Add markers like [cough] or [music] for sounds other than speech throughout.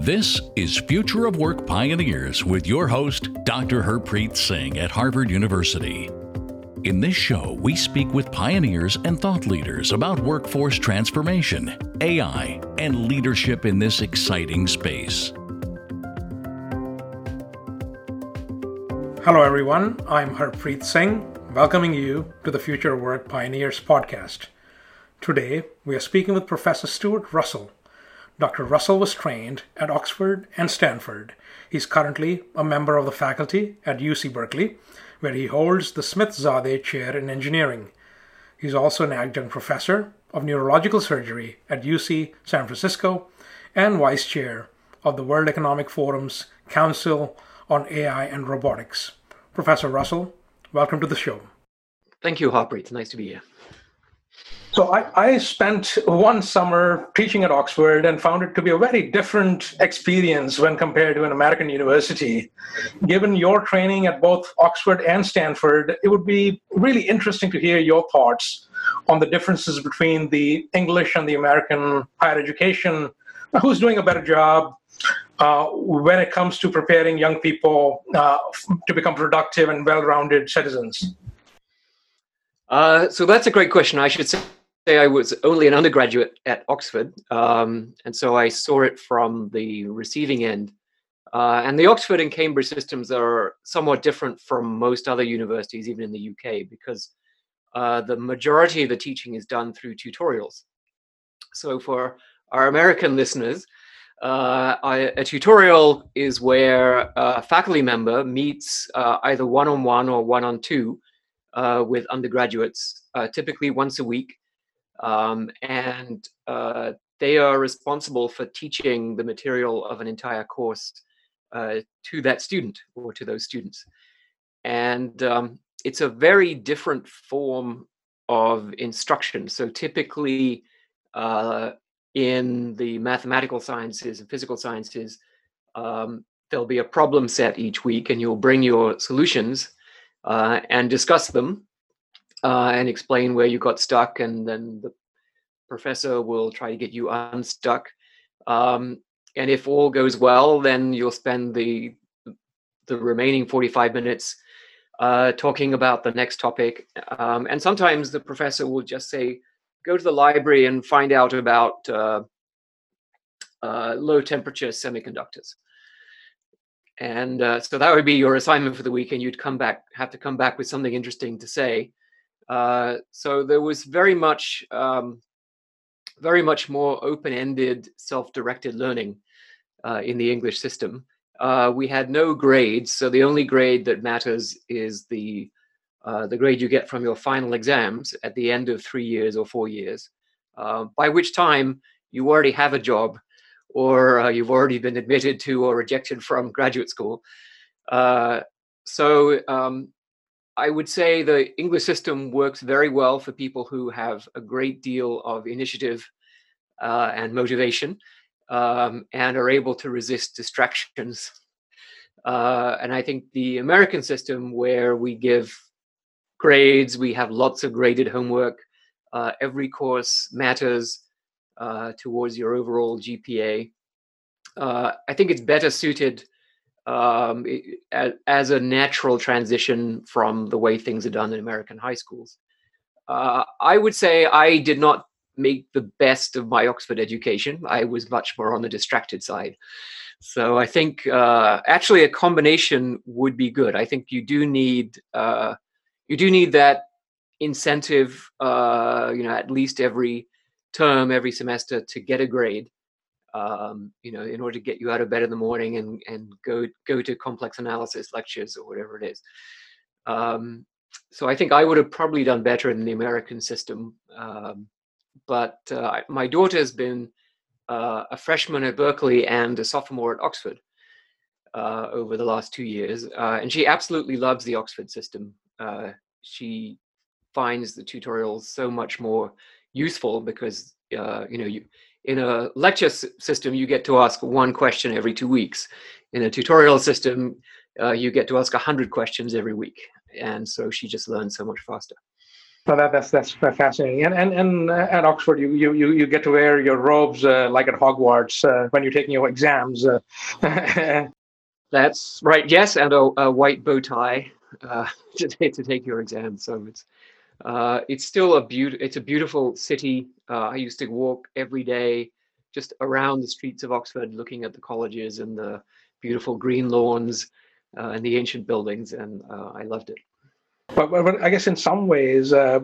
This is Future of Work Pioneers with your host, Dr. Harpreet Singh at Harvard University. In this show, we speak with pioneers and thought leaders about workforce transformation, AI, and leadership in this exciting space. Hello, everyone. I'm Harpreet Singh, welcoming you to the Future of Work Pioneers podcast. Today, we are speaking with Professor Stuart Russell Dr. Russell was trained at Oxford and Stanford. He's currently a member of the faculty at UC Berkeley, where he holds the Smith-Zadeh Chair in Engineering. He's also an adjunct professor of neurological surgery at UC San Francisco and vice chair of the World Economic Forum's Council on AI and Robotics. Professor Russell, welcome to the show. Thank you, Harpreet. It's nice to be here. So I, I, spent one summer teaching at Oxford and found it to be a very different experience when compared to an American university. Given your training at both Oxford and Stanford, it would be really interesting to hear your thoughts on the differences between the English and the American higher education. Who's doing a better job uh, when it comes to preparing young people uh, to become productive and well-rounded citizens? Uh, so that's a great question. I should say I was only an undergraduate at Oxford, um, and so I saw it from the receiving end. Uh, and the Oxford and Cambridge systems are somewhat different from most other universities, even in the UK, because uh, the majority of the teaching is done through tutorials. So for our American listeners, uh, I, a tutorial is where a faculty member meets uh, either one-on-one or one-on-two uh, with undergraduates, uh, typically once a week, um, and uh, they are responsible for teaching the material of an entire course uh, to that student or to those students. And um, it's a very different form of instruction. So typically, uh, in the mathematical sciences and physical sciences, um, there'll be a problem set each week, and you'll bring your solutions uh, and discuss them uh, and explain where you got stuck, and then the professor will try to get you unstuck. Um, and if all goes well, then you'll spend the the remaining 45 minutes uh, talking about the next topic. Um, and sometimes the professor will just say, go to the library and find out about uh, uh, low temperature semiconductors. And uh, so that would be your assignment for the week, and you'd come back, have to come back with something interesting to say. Uh, so there was very much, um, very much more open-ended, self-directed learning uh, in the English system. Uh, we had no grades, so the only grade that matters is the uh, the grade you get from your final exams at the end of three years or four years. Uh, by which time you already have a job, or you've already been admitted to or rejected from graduate school. so um, I would say the English system works very well for people who have a great deal of initiative uh, and motivation um, and are able to resist distractions. Uh, and I think the American system, where we give grades, we have lots of graded homework, uh, every course matters uh, towards your overall GPA. Uh, I think it's better suited um, as, as, a natural transition from the way things are done in American high schools. Uh, I would say I did not make the best of my Oxford education. I was much more on the distracted side. So I think uh, actually a combination would be good. I think you do need uh, you do need that incentive, uh, you know, at least every term, every semester to get a grade um, you know, in order to get you out of bed in the morning and, and go go to complex analysis lectures or whatever it is. Um, so I think I would have probably done better in the American system. Um, but uh, my daughter has been uh, a freshman at Berkeley and a sophomore at Oxford uh, over the last two years, uh, and she absolutely loves the Oxford system. Uh, she finds the tutorials so much more useful because uh, you know you in a lecture s- system, you get to ask one question every two weeks. In a tutorial system, uh, you get to ask 100 questions every week. And so she just learns so much faster. No, that, that's that's fascinating. And and, and uh, at Oxford, you, you you you get to wear your robes uh, like at Hogwarts uh, when you're taking your exams. Uh. [laughs] that's right. Yes, and a, a white bow tie uh, [laughs] to, to take your exam. So it's uh, it's still a beautiful. It's a beautiful city. I used to walk every day just around the streets of Oxford, looking at the colleges and the beautiful green lawns and the ancient buildings, and I loved it. But, but, I guess in some ways, uh,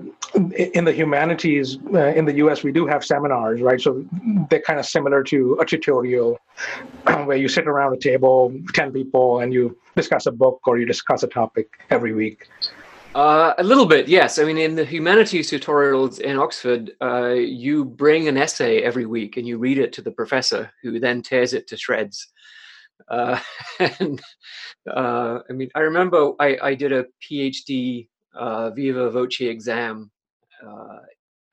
in the humanities uh, in the US, we do have seminars, right? So they're kind of similar to a tutorial where you sit around a table, 10 people, and you discuss a book or you discuss a topic every week. Uh, a little bit, yes. I mean, in the humanities tutorials in Oxford, uh, you bring an essay every week and you read it to the professor, who then tears it to shreds. Uh, [laughs] and uh, I mean, I remember I, I did a PhD uh, viva voce exam uh,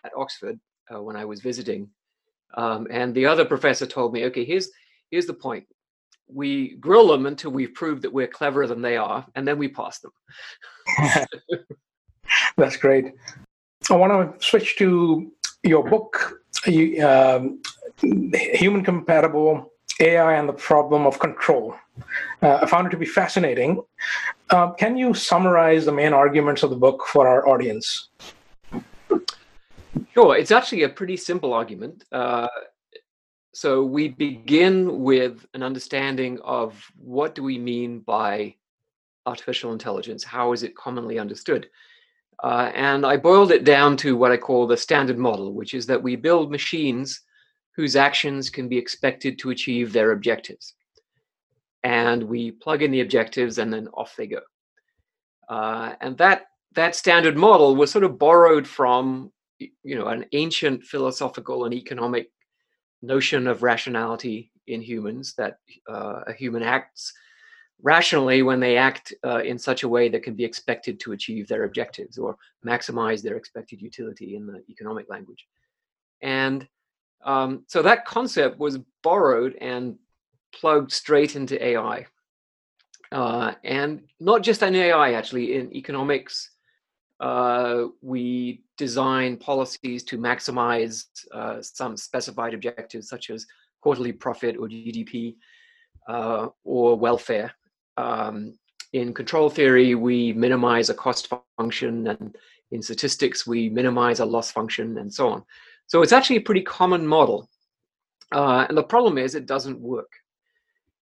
at Oxford when I was visiting, um, and the other professor told me, "Okay, here's here's the point. We grill them until we've proved that we're cleverer than they are, and then we pass them." [laughs] [laughs] That's great. I want to switch to your book, um, Human Compatible AI and the problem of control. Uh, I found it to be fascinating. Uh, can you summarize the main arguments of the book for our audience? Sure. It's actually a pretty simple argument. Uh, so we begin with an understanding of what do we mean by artificial intelligence? How is it commonly understood? Uh, and I boiled it down to what I call the standard model, which is that we build machines whose actions can be expected to achieve their objectives. And we plug in the objectives and then off they go. Uh, and that that standard model was sort of borrowed from you know an ancient philosophical and economic notion of rationality in humans that uh, a human acts rationally when they act uh, in such a way that can be expected to achieve their objectives or maximize their expected utility in the economic language and um, so that concept was borrowed and plugged straight into AI. Uh, and not just in AI, actually, in economics, uh, we design policies to maximize uh, some specified objectives, such as quarterly profit or GDP uh, or welfare. Um, in control theory, we minimize a cost function, and in statistics, we minimize a loss function, and so on. So it's actually a pretty common model. Uh, and the problem is it doesn't work.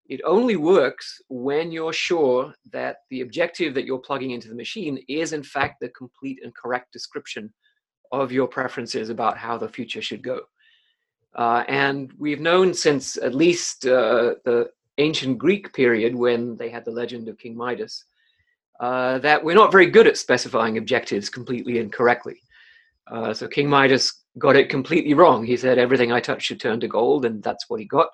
It only works when you're sure that the objective that you're plugging into the machine is, in fact, the complete and correct description of your preferences about how the future should go. Uh, and we've known since at least uh, the ancient Greek period when they had the legend of King Midas uh, that we're not very good at specifying objectives completely and correctly. Uh, so King Midas got it completely wrong. He said everything I touch should turn to gold, and that's what he got.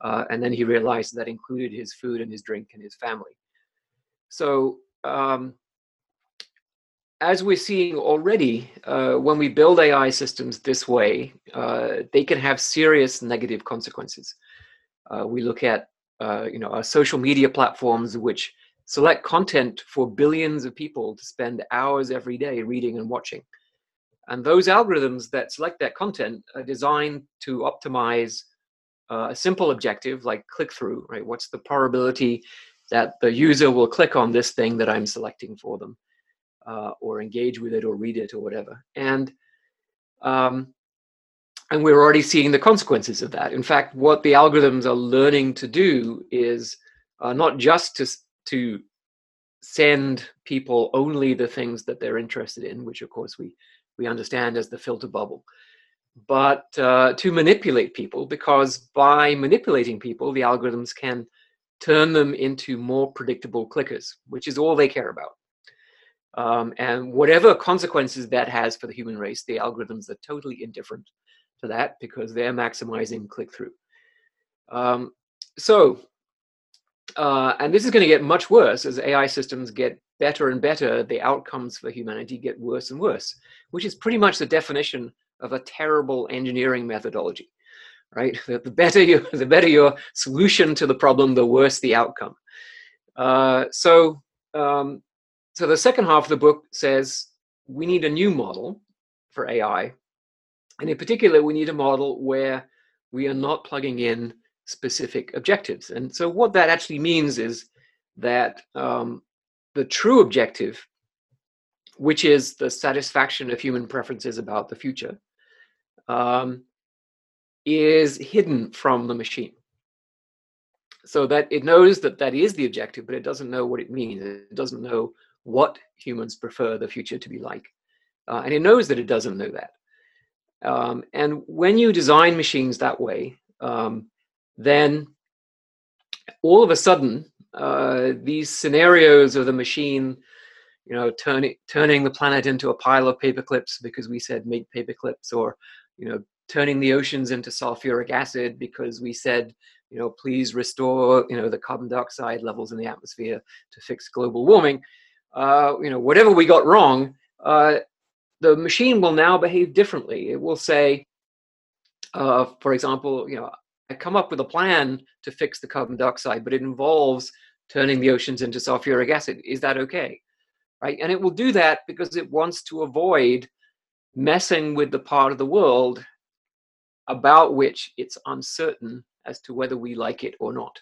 Uh, and then he realized that included his food and his drink and his family. So, um, as we're seeing already, uh, when we build AI systems this way, uh, they can have serious negative consequences. Uh, we look at, uh, you know, our social media platforms, which select content for billions of people to spend hours every day reading and watching. And those algorithms that select that content are designed to optimize uh, a simple objective like click through, right? What's the probability that the user will click on this thing that I'm selecting for them uh, or engage with it or read it or whatever? And um, and we're already seeing the consequences of that. In fact, what the algorithms are learning to do is uh, not just to to send people only the things that they're interested in, which of course we we understand as the filter bubble, but uh, to manipulate people because by manipulating people, the algorithms can turn them into more predictable clickers, which is all they care about. Um, and whatever consequences that has for the human race, the algorithms are totally indifferent to that because they're maximizing click through. Um, so, uh, and this is going to get much worse as AI systems get better and better, the outcomes for humanity get worse and worse, which is pretty much the definition of a terrible engineering methodology, right? [laughs] The, better you, [laughs] the better your solution to the problem, the worse the outcome. Uh, so, um, so the second half of the book says we need a new model, for AI. And in particular, we need a model where we are not plugging in specific objectives. And so, what that actually means is that um, the true objective, which is the satisfaction of human preferences about the future, um, is hidden from the machine. So that it knows that that is the objective, but it doesn't know what it means. It doesn't know what humans prefer the future to be like. Uh, and it knows that it doesn't know that. Um, and when you design machines that way, um, then all of a sudden, uh, these scenarios of the machine, you know, turning turning the planet into a pile of paperclips because we said make paperclips, or you know, turning the oceans into sulfuric acid because we said, you know, please restore, you know, the carbon dioxide levels in the atmosphere to fix global warming. Uh, you know, whatever we got wrong, uh, the machine will now behave differently. It will say, uh, for example, you know, I come up with a plan to fix the carbon dioxide, but it involves turning the oceans into sulfuric acid. Is that okay? Right? And it will do that because it wants to avoid messing with the part of the world about which it's uncertain as to whether we like it or not.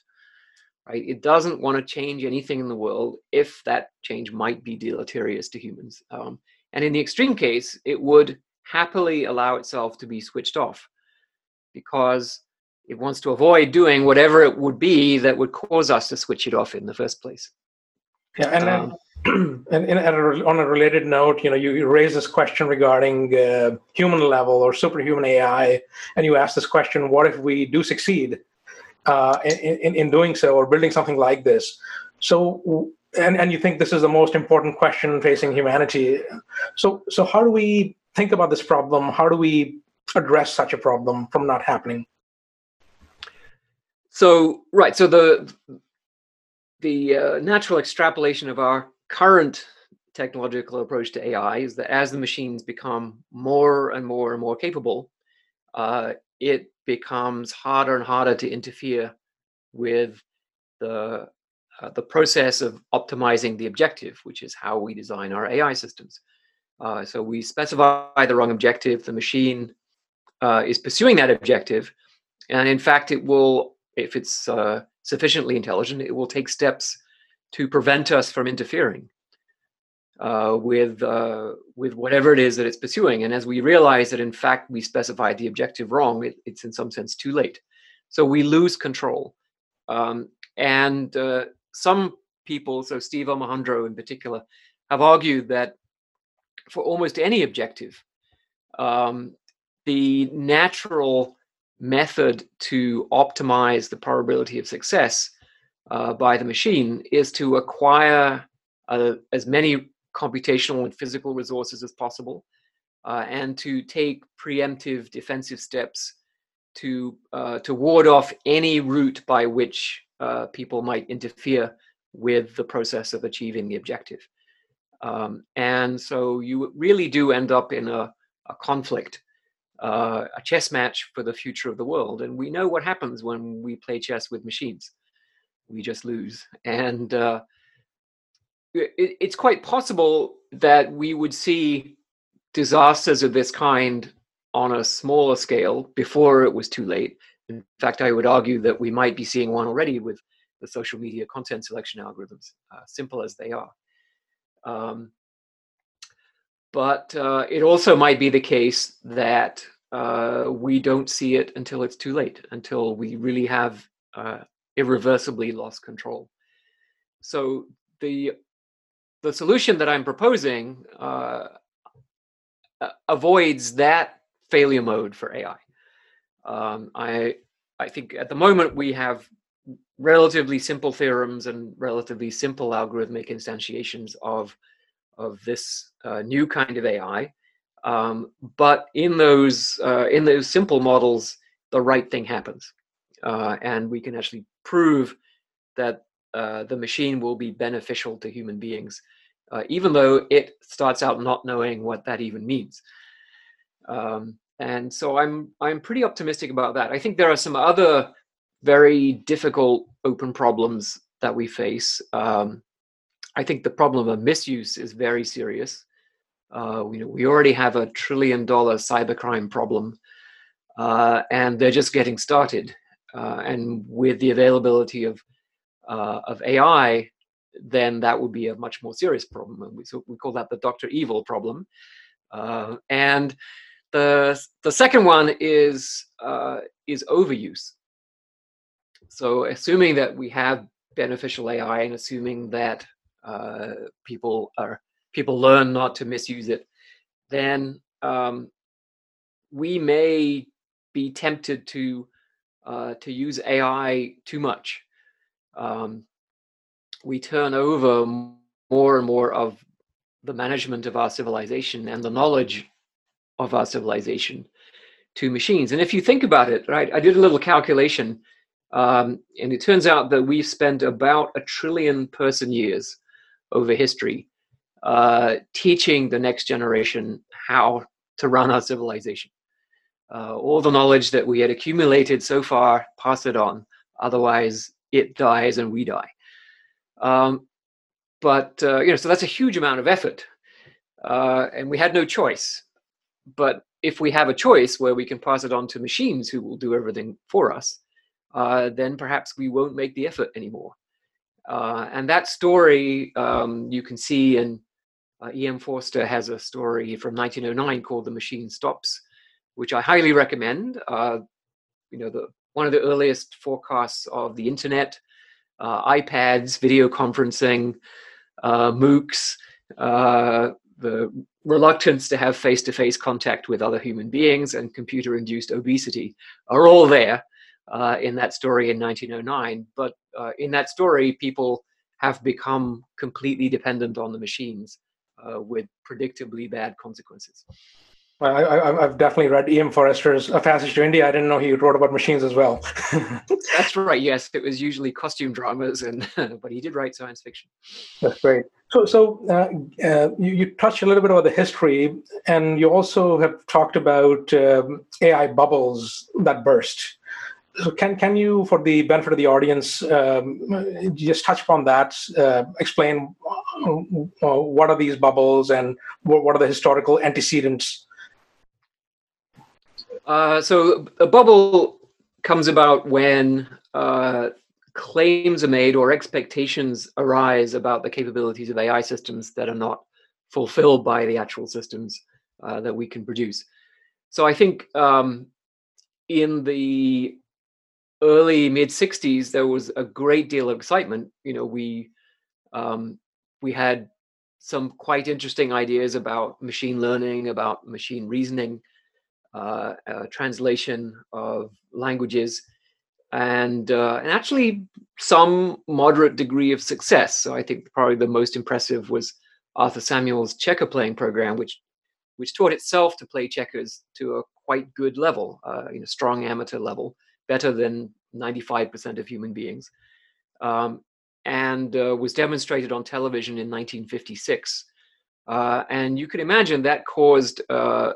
Right? It doesn't want to change anything in the world if that change might be deleterious to humans. Um, and in the extreme case, it would happily allow itself to be switched off because it wants to avoid doing whatever it would be that would cause us to switch it off in the first place. Yeah, and um, [clears throat] and, and a, on a related note, you know, you, you raise this question regarding uh, human level or superhuman AI, and you ask this question: What if we do succeed uh, in, in, in doing so, or building something like this? So, and and you think this is the most important question facing humanity. So, so how do we think about this problem? How do we address such a problem from not happening? So, right. So the the uh, natural extrapolation of our current technological approach to AI is that as the machines become more and more and more capable, uh, it becomes harder and harder to interfere with the uh, the process of optimizing the objective, which is how we design our AI systems. Uh, so we specify the wrong objective, the machine uh, is pursuing that objective, and in fact, it will, if it's uh, sufficiently intelligent, it will take steps to prevent us from interfering uh, with uh, with whatever it is that it's pursuing. And as we realize that in fact we specified the objective wrong, it, it's in some sense too late. So we lose control. Um, and uh, some people, so Steve Omohundro in particular, have argued that for almost any objective, um, the natural method to optimize the probability of success uh, by the machine is to acquire uh, as many computational and physical resources as possible uh, and to take preemptive defensive steps to uh, to ward off any route by which uh, people might interfere with the process of achieving the objective. Um, and so you really do end up in a, a conflict uh, a chess match for the future of the world. And we know what happens when we play chess with machines. We just lose. And uh, it, it's quite possible that we would see disasters of this kind on a smaller scale before it was too late. In fact, I would argue that we might be seeing one already with the social media content selection algorithms, uh, simple as they are. Um, but uh, it also might be the case that uh, we don't see it until it's too late, until we really have uh, irreversibly lost control. So the the solution that I'm proposing uh, avoids that failure mode for AI. Um, I I think at the moment we have relatively simple theorems and relatively simple algorithmic instantiations of of this uh, new kind of AI. Um, but in those uh, in those simple models, the right thing happens, uh, and we can actually prove that uh, the machine will be beneficial to human beings, uh, even though it starts out not knowing what that even means. Um, and so I'm I'm pretty optimistic about that. I think there are some other very difficult open problems that we face. Um, I think the problem of misuse is very serious. Uh, we, we already have a trillion dollar cybercrime problem, uh, and they're just getting started. Uh, and with the availability of uh, of AI, then that would be a much more serious problem. And we, so we call that the Doctor Evil problem. Uh, and the the second one is uh, is overuse. So assuming that we have beneficial AI and assuming that uh, people are people learn not to misuse it, then um, we may be tempted to uh, to use AI too much. Um, we turn over more and more of the management of our civilization and the knowledge of our civilization to machines. And if you think about it, right, I did a little calculation, um, and it turns out that we've spent about a trillion person years over history uh, teaching the next generation how to run our civilization. Uh, all the knowledge that we had accumulated so far, pass it on. Otherwise, it dies and we die. Um, but uh, you know, so that's a huge amount of effort, uh, and we had no choice. But if we have a choice where we can pass it on to machines who will do everything for us, uh, then perhaps we won't make the effort anymore. Uh, and that story um, you can see in uh, E.M. Forster has a story from 1909 called "The Machine Stops," which I highly recommend. Uh, you know, the one of the earliest forecasts of the internet uh, iPads, video conferencing, uh, MOOCs, the reluctance to have face to face contact with other human beings, and computer induced obesity are all there uh, in that story in 1909. But uh, in that story, people have become completely dependent on the machines uh, with predictably bad consequences. Well, I, have definitely read E.M. Forster's A Passage to India. I didn't know he wrote about machines as well. [laughs] That's right. Yes, it was usually costume dramas, and [laughs] but he did write science fiction. That's great. So, so uh, uh, you, you, touched a little bit about the history, and you also have talked about um, AI bubbles that burst. So, can can you, for the benefit of the audience, um, just touch upon that? Uh, explain uh, what are these bubbles, and what, what are the historical antecedents uh, so a bubble comes about when uh, claims are made or expectations arise about the capabilities of AI systems that are not fulfilled by the actual systems uh, that we can produce. So I think um, in the early mid 60s there was a great deal of excitement. You know, we um, we had some quite interesting ideas about machine learning, about machine reasoning uh, translation of languages, and uh, and actually some moderate degree of success. So I think probably the most impressive was Arthur Samuel's checker playing program, which which taught itself to play checkers to a quite good level, uh, you know, strong amateur level, better than 95% of human beings, um, and uh, was demonstrated on television in 1956. Uh, and you can imagine that caused uh,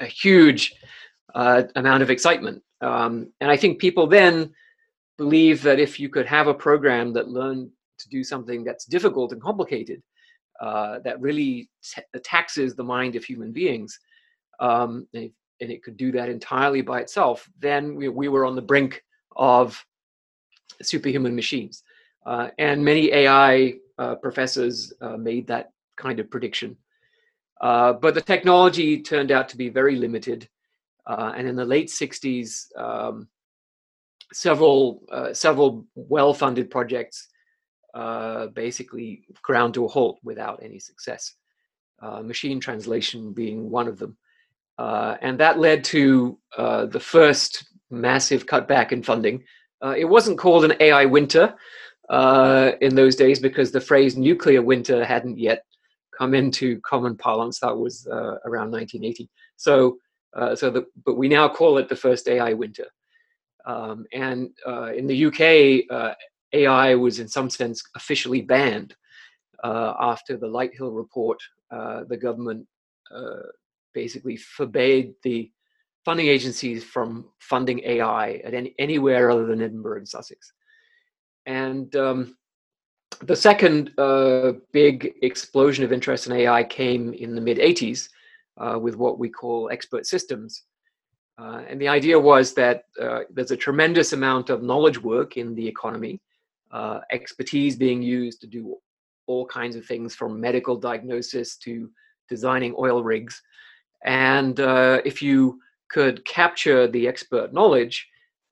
a huge uh, amount of excitement. Um, and I think people then believe that if you could have a program that learned to do something that's difficult and complicated, uh, that really t- taxes the mind of human beings, um, and, and, it could do that entirely by itself, then we, we were on the brink of superhuman machines. Uh, and many AI uh, professors uh, made that kind of prediction. Uh, but the technology turned out to be very limited. Uh, and in the late 60s, um, several uh, several well-funded projects uh, basically ground to a halt without any success. Uh, machine translation being one of them, and that led to the first massive cutback in funding. it wasn't called an AI winter in those days because the phrase nuclear winter hadn't yet come into common parlance. That was uh, around 1980. So, uh, so the, but we now call it the first AI winter. Um, and uh, in the UK, uh, AI was in some sense officially banned uh, after the Lighthill report. Uh, the government basically forbade the funding agencies from funding AI at any, anywhere other than Edinburgh and Sussex. And um, the second big explosion of interest in AI came in the mid 80s uh, with what we call expert systems. Uh, and the idea was that uh, there's a tremendous amount of knowledge work in the economy, uh, expertise being used to do all kinds of things from medical diagnosis to designing oil rigs. And uh, if you could capture the expert knowledge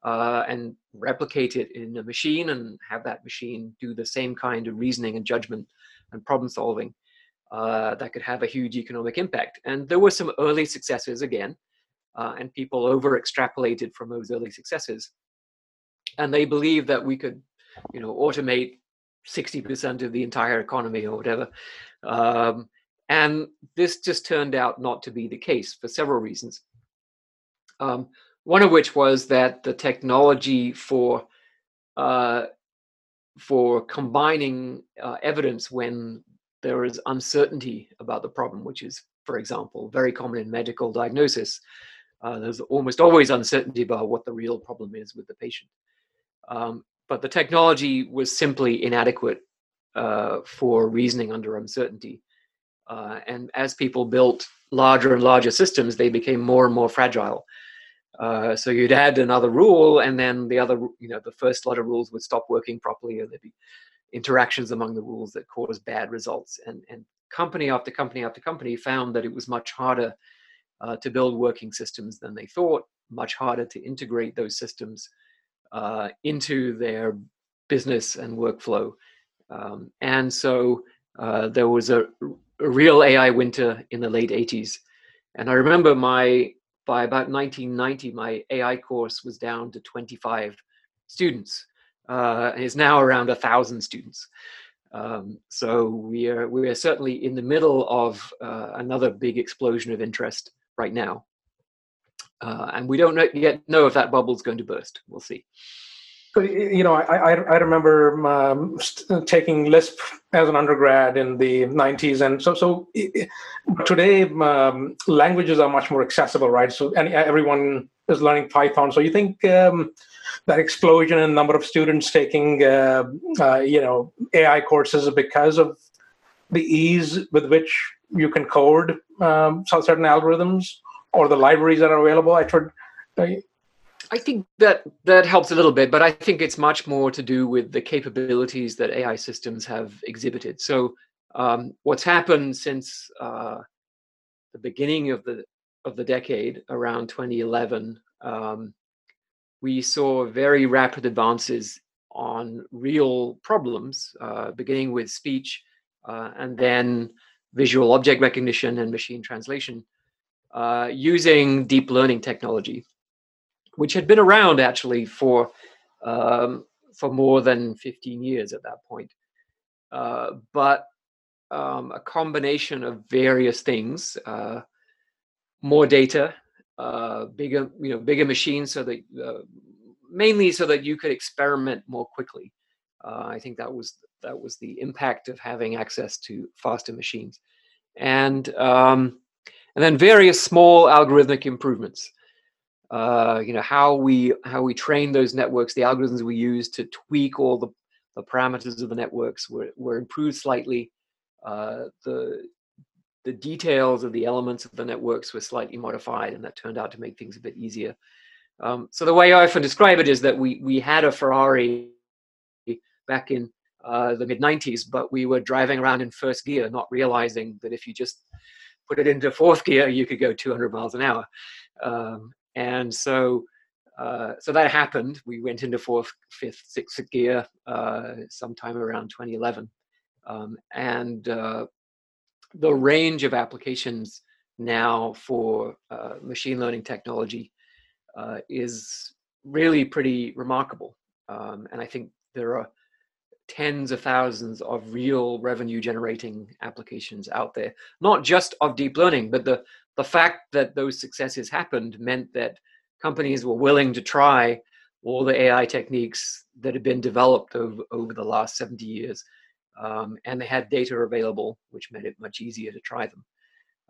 and replicate it in a machine and have that machine do the same kind of reasoning and judgment and problem solving uh, that could have a huge economic impact. And there were some early successes again, uh, and people over extrapolated from those early successes. And they believed that we could, you know, automate 60% of the entire economy or whatever. Um, and this just turned out not to be the case for several reasons. Um, one of which was that the technology for uh, for combining uh, evidence when there is uncertainty about the problem, which is, for example, very common in medical diagnosis. Uh, there's almost always uncertainty about what the real problem is with the patient. Um, but the technology was simply inadequate uh, for reasoning under uncertainty. Uh, and as people built larger and larger systems, they became more and more fragile. Uh, so you'd add another rule, and then the other, you know, the first lot of rules would stop working properly, or there'd be interactions among the rules that cause bad results. And and company after company after company found that it was much harder uh, to build working systems than they thought, much harder to integrate those systems uh, into their business and workflow. Um, and so uh, there was a, a real AI winter in the late 80s. And I remember my by about 1990, my AI course was down to 25 students. Uh, is now around a thousand students. Um, so we are we are certainly in the middle of uh, another big explosion of interest right now, uh, and we don't know, yet know if that bubble is going to burst. We'll see you know, I, I, I remember um, taking Lisp as an undergrad in the 90s. And so, so today, um, languages are much more accessible, right? So and everyone is learning Python. So you think um, that explosion in number of students taking, uh, uh, you know, AI courses because of the ease with which you can code um, certain algorithms or the libraries that are available? I heard I think that that helps a little bit, but I think it's much more to do with the capabilities that AI systems have exhibited. So, um, what's happened since uh, the beginning of the of the decade, around 2011, um, we saw very rapid advances on real problems, uh, beginning with speech, uh, and then visual object recognition and machine translation, uh, using deep learning technology which had been around actually for um, for more than 15 years at that point. Uh, but um, a combination of various things, uh, more data, uh, bigger you know bigger machines, so that uh, mainly so that you could experiment more quickly. Uh, I think that was that was the impact of having access to faster machines, and um, and then various small algorithmic improvements. Uh, you know how we how we train those networks the algorithms we use to tweak all the, the parameters of the networks were, were improved slightly. Uh, the the details of the elements of the networks were slightly modified and that turned out to make things a bit easier. Um, so the way i often describe it is that we we had a ferrari back in uh, the mid 90s but we were driving around in first gear not realizing that if you just put it into fourth gear you could go 200 miles an hour. Um, and so uh, so that happened. We went into fourth, fifth, sixth gear uh, sometime around 2011, um, and uh, the range of applications now for uh, machine learning technology uh, is really pretty remarkable. Um, and I think there are tens of thousands of real revenue generating applications out there, not just of deep learning, but the the fact that those successes happened meant that companies were willing to try all the AI techniques that had been developed over, over the last 70 years. Um, and they had data available, which made it much easier to try them.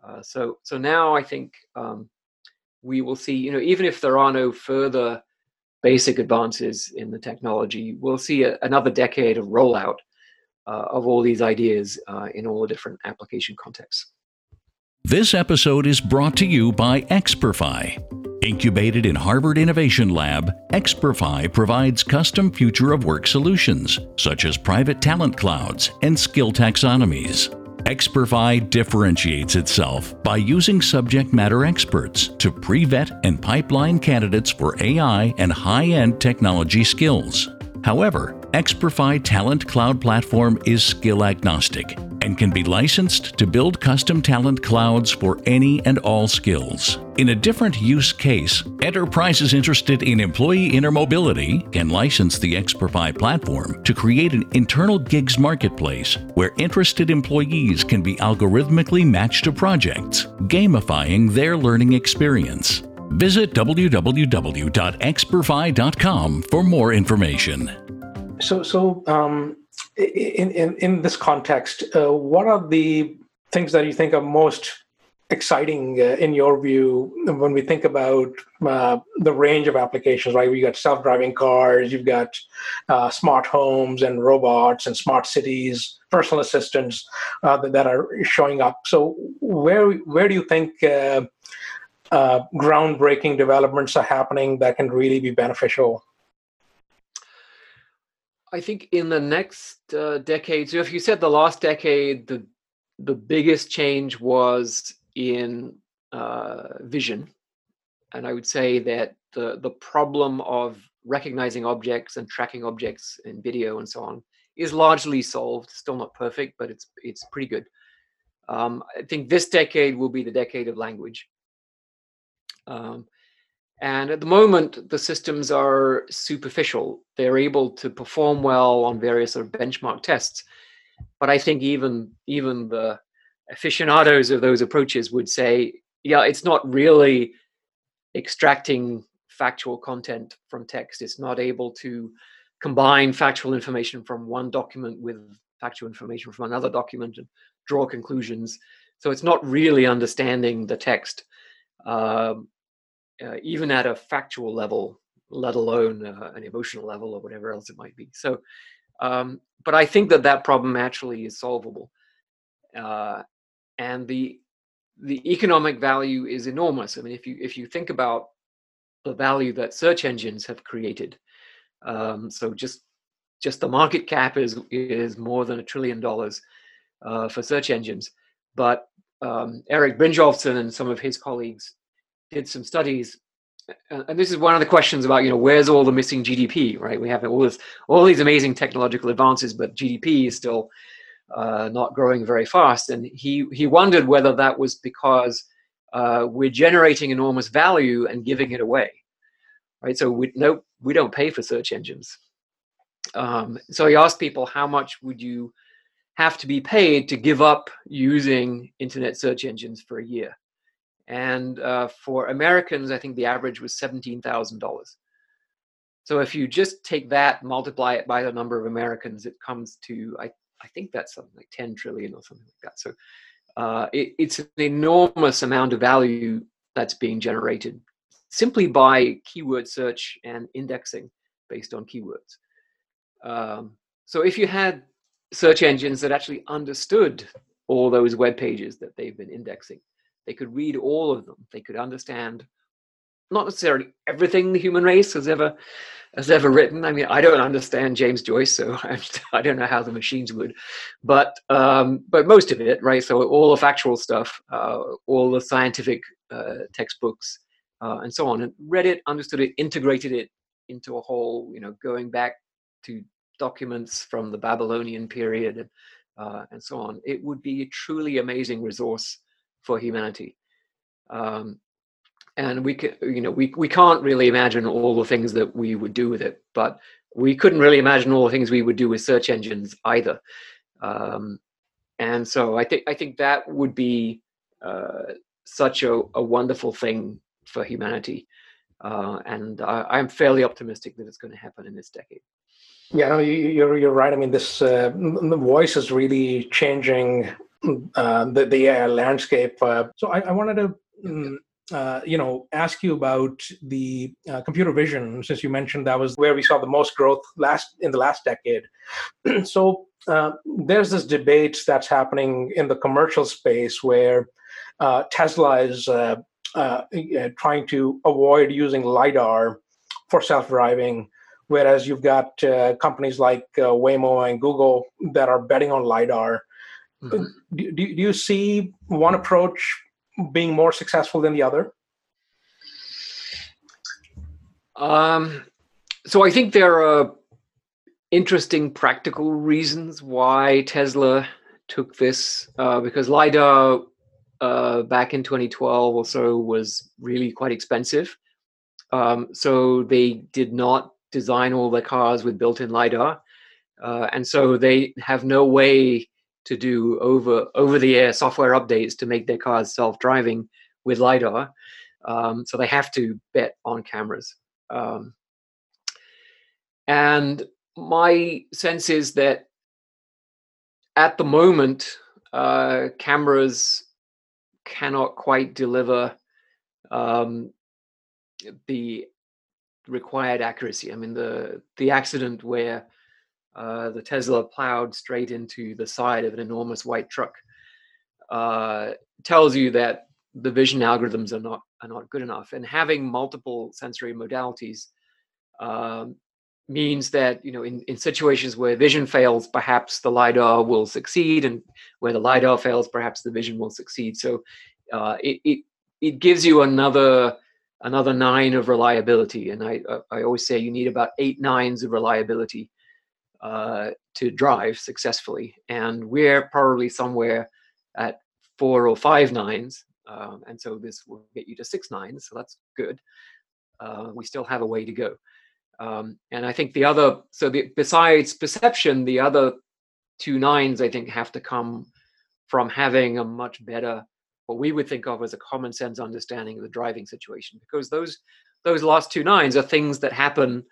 Uh, so, so now I think um, we will see, you know, even if there are no further basic advances in the technology, we'll see a, another decade of rollout uh, of all these ideas uh, in all the different application contexts. This episode is brought to you by Experfy. Incubated in Harvard Innovation Lab, Experfy provides custom future of work solutions, such as private talent clouds and skill taxonomies. Experfy differentiates itself by using subject matter experts to pre vet and pipeline candidates for AI and high end technology skills. However, Experfy Talent Cloud Platform is skill agnostic and can be licensed to build custom talent clouds for any and all skills. In a different use case, enterprises interested in employee intermobility can license the Experfy platform to create an internal gigs marketplace where interested employees can be algorithmically matched to projects, gamifying their learning experience. Visit www.experfy.com for more information. So, so um, in, in, in this context, uh, what are the things that you think are most exciting uh, in your view when we think about uh, the range of applications right? You got self-driving cars you've got uh, smart homes and robots and smart cities personal assistants uh, that, that, are showing up. So where where do you think uh, uh, groundbreaking developments are happening that can really be beneficial I think in the next uh, decade, so if you said the last decade, the the biggest change was in uh, vision, and I would say that the the problem of recognizing objects and tracking objects in video and so on is largely solved. Still not perfect, but it's it's pretty good. Um, I think this decade will be the decade of language. Um, and at the moment, the systems are superficial. They're able to perform well on various sort of benchmark tests. But I think even even the aficionados of those approaches would say, yeah, it's not really extracting factual content from text. It's not able to combine factual information from one document with factual information from another document and draw conclusions. So it's not really understanding the text. Um, uh, even at a factual level, let alone uh, an emotional level or whatever else it might be. So, um, but I think that that problem actually is solvable, uh, and the the economic value is enormous. I mean, if you if you think about the value that search engines have created, um, so just just the market cap is is more than a trillion dollars uh, for search engines. But um, Eric Brynjolfsson and some of his colleagues did some studies and this is one of the questions about you know where's all the missing GDP, right? We have all this all these amazing technological advances, but GDP is still uh, not growing very fast. And he he wondered whether that was because uh, we're generating enormous value and giving it away, right? So we no we don't pay for search engines. Um, so he asked people how much would you have to be paid to give up using internet search engines for a year and uh, for Americans, I think the average was $17,000. So if you just take that, multiply it by the number of Americans, it comes to, I, I think that's something like 10 trillion or something like that. So uh, it, it's an enormous amount of value that's being generated simply by keyword search and indexing based on keywords. Um, so if you had search engines that actually understood all those web pages that they've been indexing, they could read all of them. They could understand not necessarily everything the human race has ever has ever written. I mean, I don't understand James Joyce, so [laughs] I don't know how the machines would, but um, but most of it, right? So all the factual stuff, uh, all the scientific uh, textbooks, uh, and so on, and read it, understood it, integrated it into a whole, you know, going back to documents from the Babylonian period, uh, and so on. It would be a truly amazing resource for humanity. Um, and we can, you know, we, we can't really imagine all the things that we would do with it, but we couldn't really imagine all the things we would do with search engines either. Um, and so I think I think that would be uh, such a, a, wonderful thing for humanity, uh, and I, am fairly optimistic that it's going to happen in this decade. Yeah, no, you, are you're right. I mean, this uh, voice is really changing uh, the the AI landscape. Uh, so I, I, wanted to. Um, uh, you know, ask you about the uh, computer vision, since you mentioned that was where we saw the most growth last in the last decade. [clears throat] so, uh, there's this debate that's happening in the commercial space where uh, Tesla is uh, trying to avoid using LiDAR for self driving, whereas you've got companies like Waymo and Google that are betting on LiDAR. Mm-hmm. Do, do, do you see one approach being more successful than the other? Um, so I think there are interesting practical reasons why Tesla took this uh, because lidar uh, back in 2012 or so was really quite expensive. Um, so they did not design all their cars with built-in lidar, uh, and so they have no way to do over over-the-air software updates to make their cars self-driving with lidar. Um, so they have to bet on cameras. Um, and my sense is that at the moment, uh, cameras cannot quite deliver um, the required accuracy. I mean, the the accident where uh, the Tesla plowed straight into the side of an enormous white truck uh, tells you that the vision algorithms are not are not good enough. And having multiple sensory modalities um, means that you know in, in situations where vision fails perhaps the lidar will succeed and where the lidar fails perhaps the vision will succeed so uh, it, it it gives you another another nine of reliability and i i always say you need about eight nines of reliability uh, to drive successfully. And we're probably somewhere at four or five nines um, and so this will get you to six nines so that's good. Uh, we still have a way to go. Um, and I think the other, so the, besides perception, the other two nines I think have to come from having a much better, what we would think of as a common sense understanding of the driving situation, because those those last two nines are things that happen,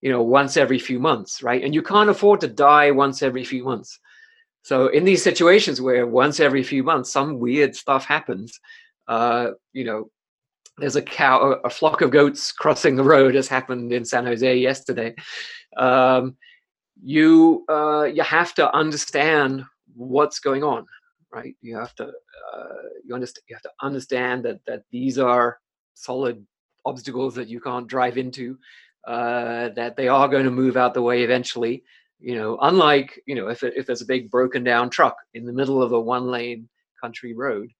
you know, once every few months, right? And you can't afford to die once every few months. So in these situations where once every few months some weird stuff happens, uh, you know, there's a cow, a flock of goats crossing the road, as happened in San Jose yesterday. Um, you uh, you have to understand what's going on, right? You have to uh, you understand you have to understand that that these are solid obstacles that you can't drive into, uh, that they are going to move out the way eventually. You know, unlike you know if if there's a big broken down truck in the middle of a one lane country road,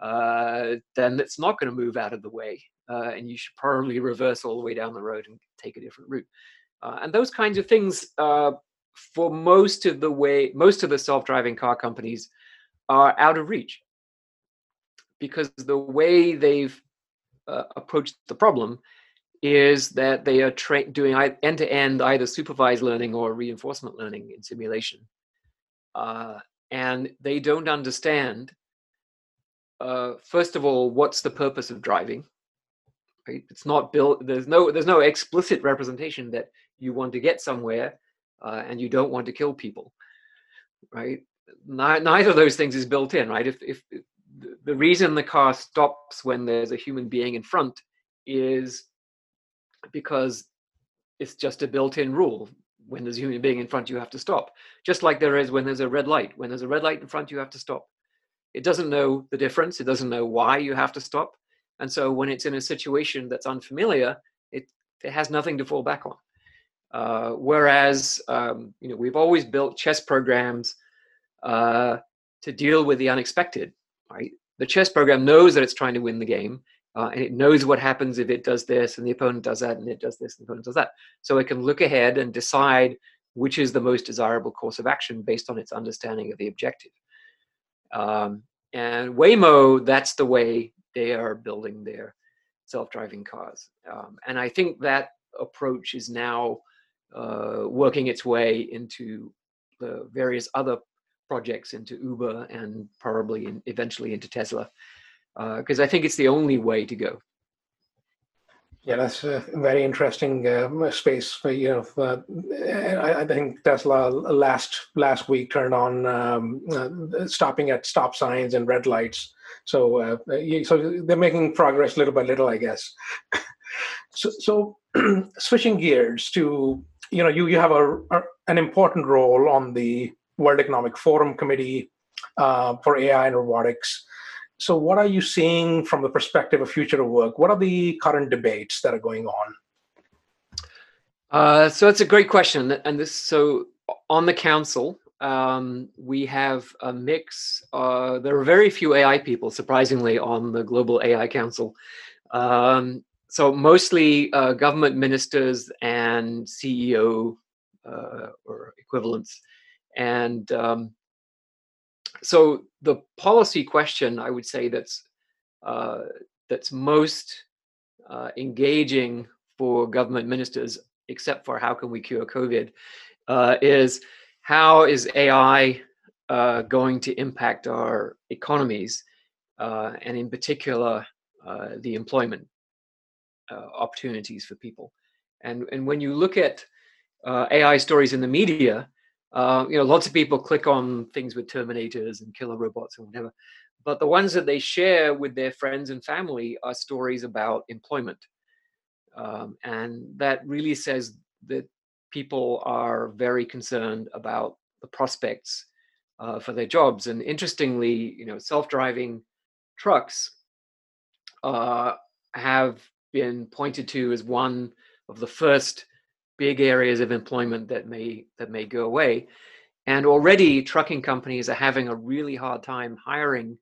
uh, then it's not going to move out of the way. Uh, and you should probably reverse all the way down the road and take a different route. Uh, and those kinds of things, uh, for most of the way, most of the self-driving car companies are out of reach because the way they've uh, approached the problem is that they are tra- doing end-to-end either supervised learning or reinforcement learning in simulation. Uh, and they don't understand uh, first of all, what's the purpose of driving? It's not built. There's no there's no explicit representation that you want to get somewhere uh, and you don't want to kill people, right? neither of those things is built in, right? If if the reason the car stops when there's a human being in front is because it's just a built-in rule. When there's a human being in front, you have to stop. Just like there is when there's a red light. When there's a red light in front, you have to stop. It doesn't know the difference. It doesn't know why you have to stop. And so when it's in a situation that's unfamiliar, it, it has nothing to fall back on. Uh, whereas, um, you know, we've always built chess programs uh, to deal with the unexpected, right? The chess program knows that it's trying to win the game, uh, and it knows what happens if it does this and the opponent does that and it does this and the opponent does that. So it can look ahead and decide which is the most desirable course of action based on its understanding of the objective. Um, and Waymo, that's the way they are building their self-driving cars. Um, and I think that approach is now uh, working its way into the various other projects into Uber and probably in, eventually into Tesla, because uh, I think it's the only way to go. Yeah, that's a very interesting uh, space. You know, uh, I, I, think Tesla last last week turned on um, uh, stopping at stop signs and red lights. So, uh, so they're making progress little by little, I guess. [laughs] so, so [clears throat] switching gears to you know, you you have a, a, an important role on the World Economic Forum Committee uh, for AI and robotics. So, what are you seeing from the perspective of future of work? What are the current debates that are going on? Uh, so it's a great question, and this so on the council um, we have a mix. Uh, there are very few AI people, surprisingly, on the Global AI Council. Um, so mostly uh, government ministers and CEO uh, or equivalents, and um, so the policy question I would say that's uh, that's most uh, engaging for government ministers except for how can we cure COVID, uh, is how is AI uh, going to impact our economies, uh, and in particular, uh, the employment opportunities for people. And, and when you look at AI stories in the media, you know, lots of people click on things with Terminators and killer robots and whatever. But the ones that they share with their friends and family are stories about employment um, and that really says that people are very concerned about the prospects uh, for their jobs. And interestingly, you know, self-driving trucks uh, have been pointed to as one of the first big areas of employment that may that may go away. And already, trucking companies are having a really hard time hiring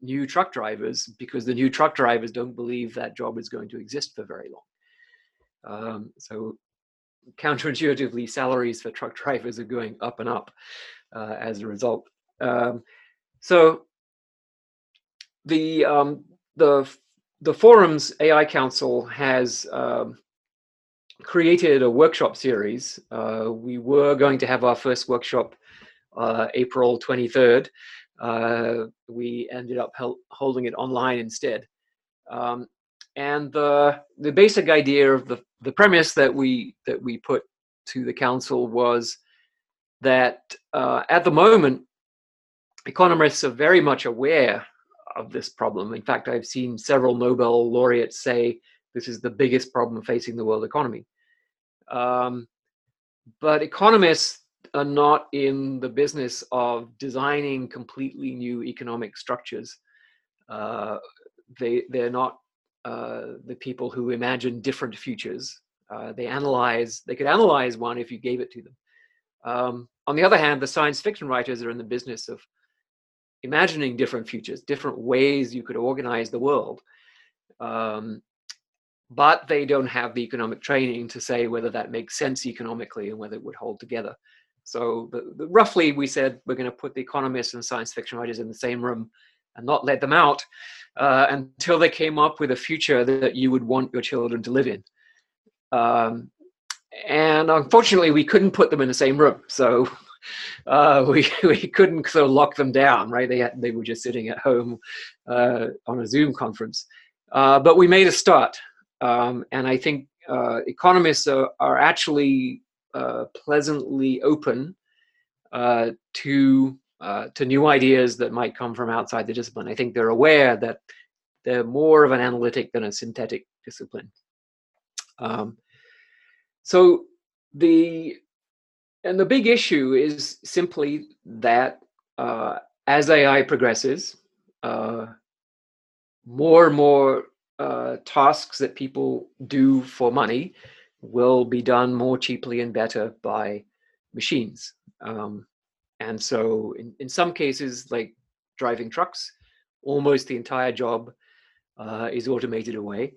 new truck drivers because the new truck drivers don't believe that job is going to exist for very long. Um, so counterintuitively, salaries for truck drivers are going up and up uh, as a result. Um, so the um, the the forum's AI Council has um, created a workshop series. Uh, we were going to have our first workshop uh, April 23rd. Uh, we ended up holding it online instead. Um, and the the basic idea of the the premise that we that we put to the council was that uh, at the moment economists are very much aware of this problem. In fact, I've seen several Nobel laureates say this is the biggest problem facing the world economy. Um, but economists are not in the business of designing completely new economic structures. Uh, they they're not uh, the people who imagine different futures. Uh, they analyze, they could analyze one if you gave it to them. Um, on the other hand, the science fiction writers are in the business of imagining different futures, different ways you could organize the world. Um, but they don't have the economic training to say whether that makes sense economically and whether it would hold together. So, the, the, roughly, we said we're going to put the economists and science fiction writers in the same room and not let them out uh, until they came up with a future that you would want your children to live in. Um, and unfortunately, we couldn't put them in the same room, so [laughs] uh, we [laughs] we couldn't sort of lock them down. Right? They had, they were just sitting at home uh, on a Zoom conference, uh, but we made a start, um, and I think uh, economists are, are actually uh, pleasantly open to uh, to new ideas that might come from outside the discipline. I think they're aware that they're more of an analytic than a synthetic discipline. Um, so the and the big issue is simply that uh, as AI progresses, uh, more and more uh, tasks that people do for money will be done more cheaply and better by machines. Um, and so, in, in some cases, like driving trucks, almost the entire job uh, is automated away.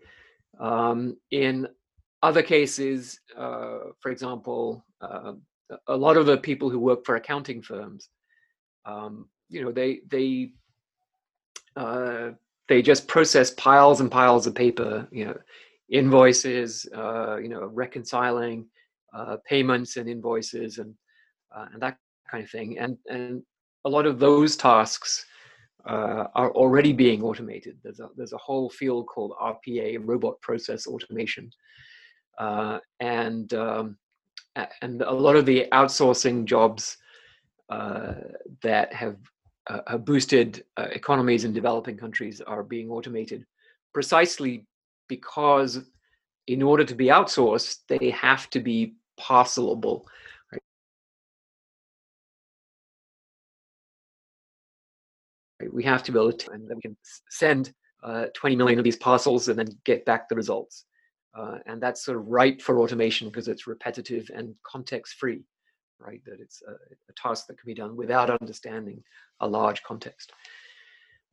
Um, in other cases, uh, for example, uh, a lot of the people who work for accounting firms, um, you know, they they uh, they just process piles and piles of paper, you know, invoices, uh, you know, reconciling uh, payments and invoices and and that kind of thing. And and a lot of those tasks uh, are already being automated. There's a there's a whole field called RPA, robot process automation, uh, and um, and a lot of the outsourcing jobs uh, that have uh, boosted uh, economies in developing countries are being automated precisely because in order to be outsourced they have to be parcelable right? we have to be able to and then we can send uh, 20 million of these parcels and then get back the results uh, and that's sort of ripe for automation because it's repetitive and context free right? That it's a, a, task that can be done without understanding a large context.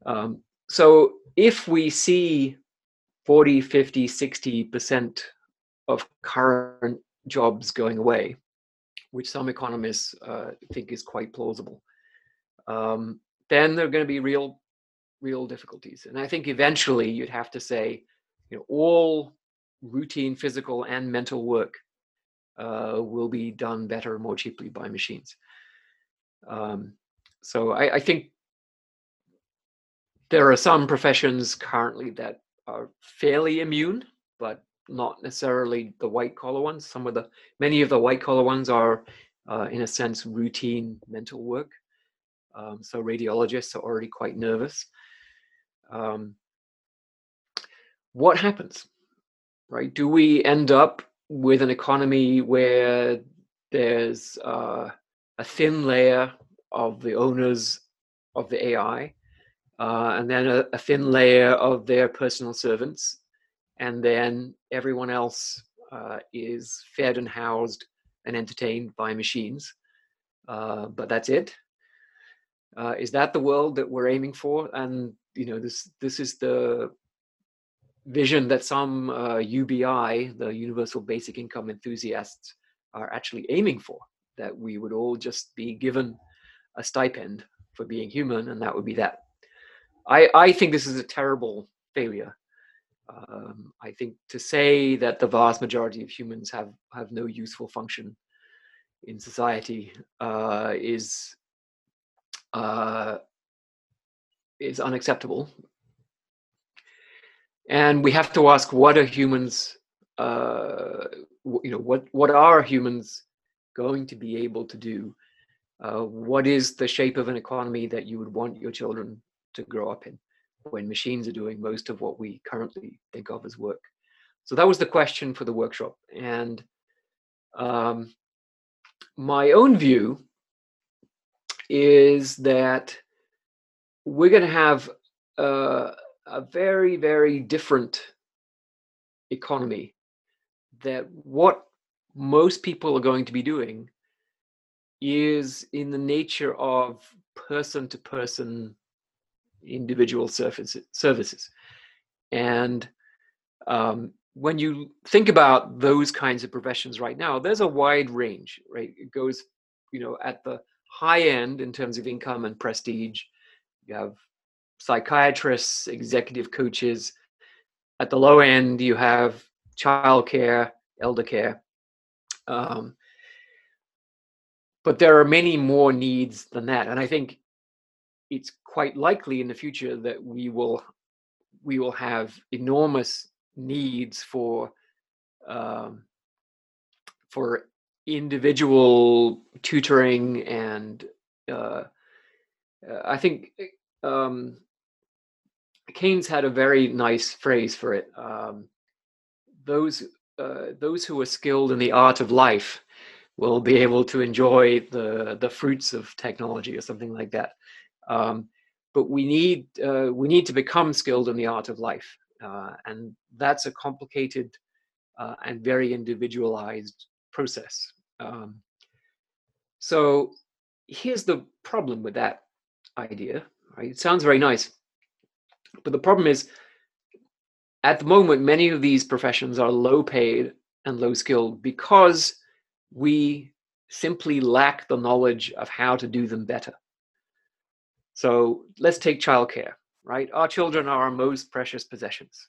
Um, so if we see 40, 50, 60% of current jobs going away, which some economists uh, think is quite plausible, um, then there are going to be real, real difficulties. And I think eventually you'd have to say, you know, all routine physical and mental work uh, will be done better, more cheaply by machines. Um, so I, I, think there are some professions currently that are fairly immune, but not necessarily the white collar ones. Some of the many of the white collar ones are, uh, in a sense, routine mental work. Um, so radiologists are already quite nervous. Um, what happens, right? Do we end up with an economy where there's uh, a thin layer of the owners of the AI, uh, and then a, a, thin layer of their personal servants, and then everyone else uh, is fed and housed and entertained by machines. Uh, but that's it. Uh, is that the world that we're aiming for? And you know, this this is the vision that some uh, UBI, the Universal Basic Income enthusiasts, are actually aiming for. That we would all just be given a stipend for being human, and that would be that. I, I think this is a terrible failure. Um, I think to say that the vast majority of humans have, have no useful function in society uh, is uh, is unacceptable. And we have to ask, what are humans? Uh, you know, what what are humans going to be able to do? Uh, what is the shape of an economy that you would want your children to grow up in when machines are doing most of what we currently think of as work? So that was the question for the workshop. And um, my own view is that we're going to have uh, a very, very different economy. That what most people are going to be doing is in the nature of person to person individual services services and um, when you think about those kinds of professions right now there's a wide range right it goes you know at the high end in terms of income and prestige you have psychiatrists executive coaches. At the low end you have childcare elder care. Um, but there are many more needs than that and i think it's quite likely in the future that we will we will have enormous needs for um, for individual tutoring and uh, I think um, Keynes had a very nice phrase for it. Um, those uh, those who are skilled in the art of life will be able to enjoy the the fruits of technology or something like that. Um, but we need uh, we need to become skilled in the art of life, uh, and that's a complicated uh, and very individualized process. Um, so here's the problem with that idea. Right? It sounds very nice, but the problem is, at the moment, many of these professions are low paid and low skilled because we simply lack the knowledge of how to do them better. So let's take childcare, right? Our children are our most precious possessions.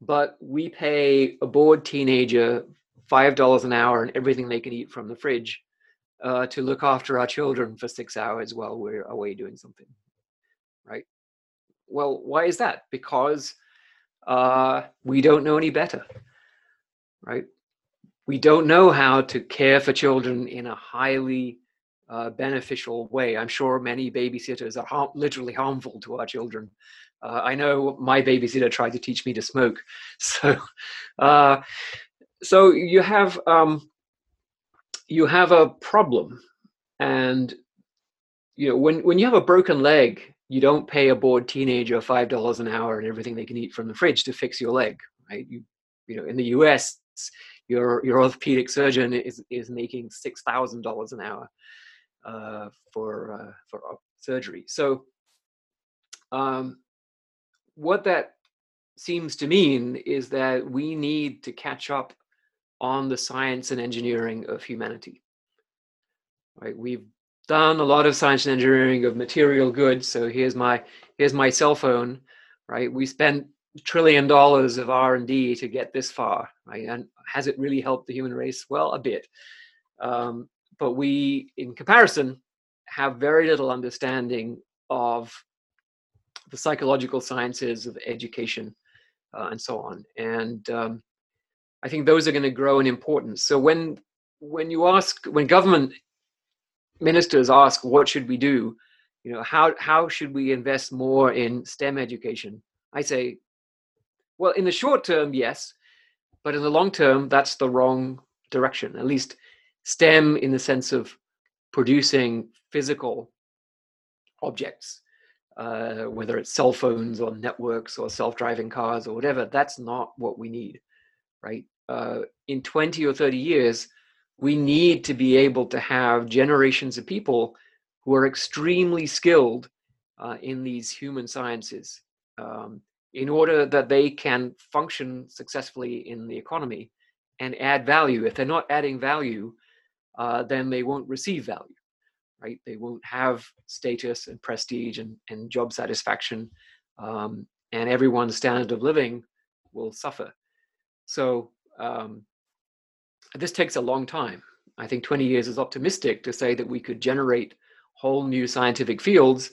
But we pay a bored teenager $5 an hour and everything they can eat from the fridge uh, to look after our children for six hours while we're away doing something, right? Well, why is that? Because uh, we don't know any better, right? We don't know how to care for children in a highly uh, beneficial way. I'm sure many babysitters are harm, literally harmful to our children. Uh, I know my babysitter tried to teach me to smoke. [laughs] So, uh, so you have um, you have a problem, and you know, when when you have a broken leg, you don't pay a bored teenager five dollars an hour and everything they can eat from the fridge to fix your leg, right? You you know, in the U.S., your your orthopedic surgeon is is making six thousand dollars an hour uh, for uh, for surgery. So, um, what that seems to mean is that we need to catch up on the science and engineering of humanity. Right? We've done a lot of science and engineering of material goods. So here's my here's my cell phone. Right? We spent trillion dollars of r&d to get this far right and has it really helped the human race well a bit um, but we in comparison have very little understanding of the psychological sciences of education uh, and so on and um, i think those are going to grow in importance so when when you ask when government ministers ask what should we do you know how how should we invest more in stem education i say well, in the short term, yes, but in the long term, that's the wrong direction. At least STEM in the sense of producing physical objects, uh, whether it's cell phones or networks or self-driving cars or whatever. That's not what we need, right? Uh, in 20 or 30 years, we need to be able to have generations of people who are extremely skilled uh, in these human sciences. Um, in order that they can function successfully in the economy and add value. If they're not adding value, uh, then they won't receive value, right? They won't have status and prestige and, and job satisfaction, um, and everyone's standard of living will suffer. So um, this takes a long time. I think 20 years is optimistic to say that we could generate whole new scientific fields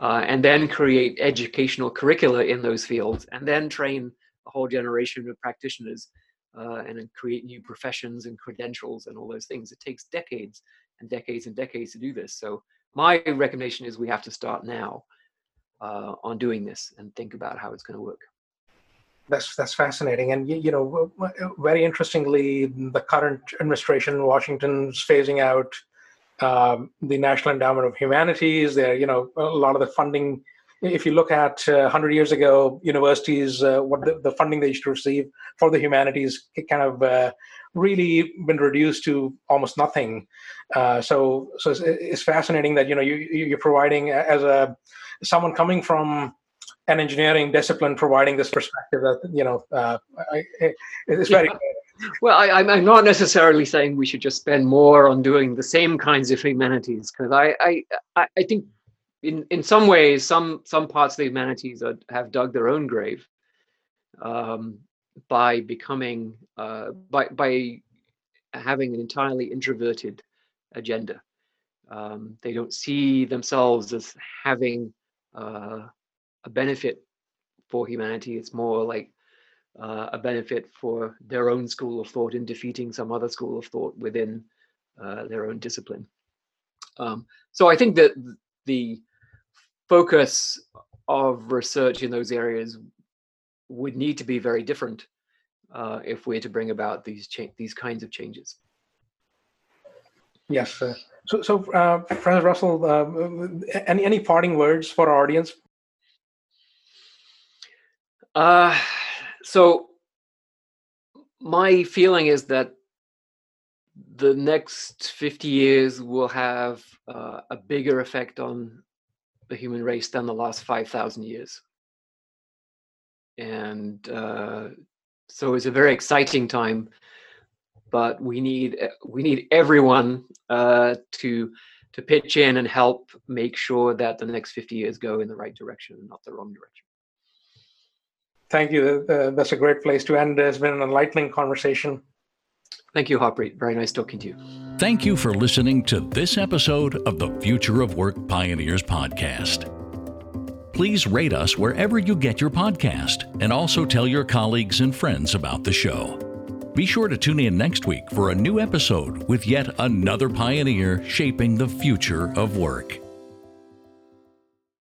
uh, and then create educational curricula in those fields, and then train a whole generation of practitioners uh, and create new professions and credentials and all those things. It takes decades and decades and decades to do this. So my recommendation is we have to start now uh, on doing this and think about how it's going to work. That's that's fascinating, and you, know, very interestingly, the current administration in Washington is phasing out um, the National Endowment of Humanities. There, you know, a lot of the funding. If you look at uh, 100 years ago, universities, uh, what the, the, funding they used to receive for the humanities it kind of uh, really been reduced to almost nothing. Uh, so, so it's, it's, fascinating that you know you you're providing as a someone coming from an engineering discipline, providing this perspective that you know uh, it's very. Yeah well, I, am not necessarily saying we should just spend more on doing the same kinds of humanities, because I, I, I think in, in some ways, some some parts of the humanities are, have dug their own grave um, by becoming uh, by by having an entirely introverted agenda. Um, they don't see themselves as having uh, a benefit for humanity. It's more like uh, a benefit for their own school of thought in defeating some other school of thought within uh, their own discipline. Um, so I think that the focus of research in those areas would need to be very different uh, if we're to bring about these these kinds of changes. Yes. So, so uh, Professor Russell, uh, any any parting words for our audience? Uh, so my feeling is that the next 50 years will have uh, a bigger effect on the human race than the last 5,000 years. And uh, so it's a very exciting time, but we need uh, we need everyone uh, to to pitch in and help make sure that the next 50 years go in the right direction and not the wrong direction. Thank you. Uh, that's a great place to end. It's been an enlightening conversation. Thank you, Harpreet. Very nice talking to you. Thank you for listening to this episode of the Future of Work Pioneers podcast. Please rate us wherever you get your podcast and also tell your colleagues and friends about the show. Be sure to tune in next week for a new episode with yet another pioneer shaping the future of work.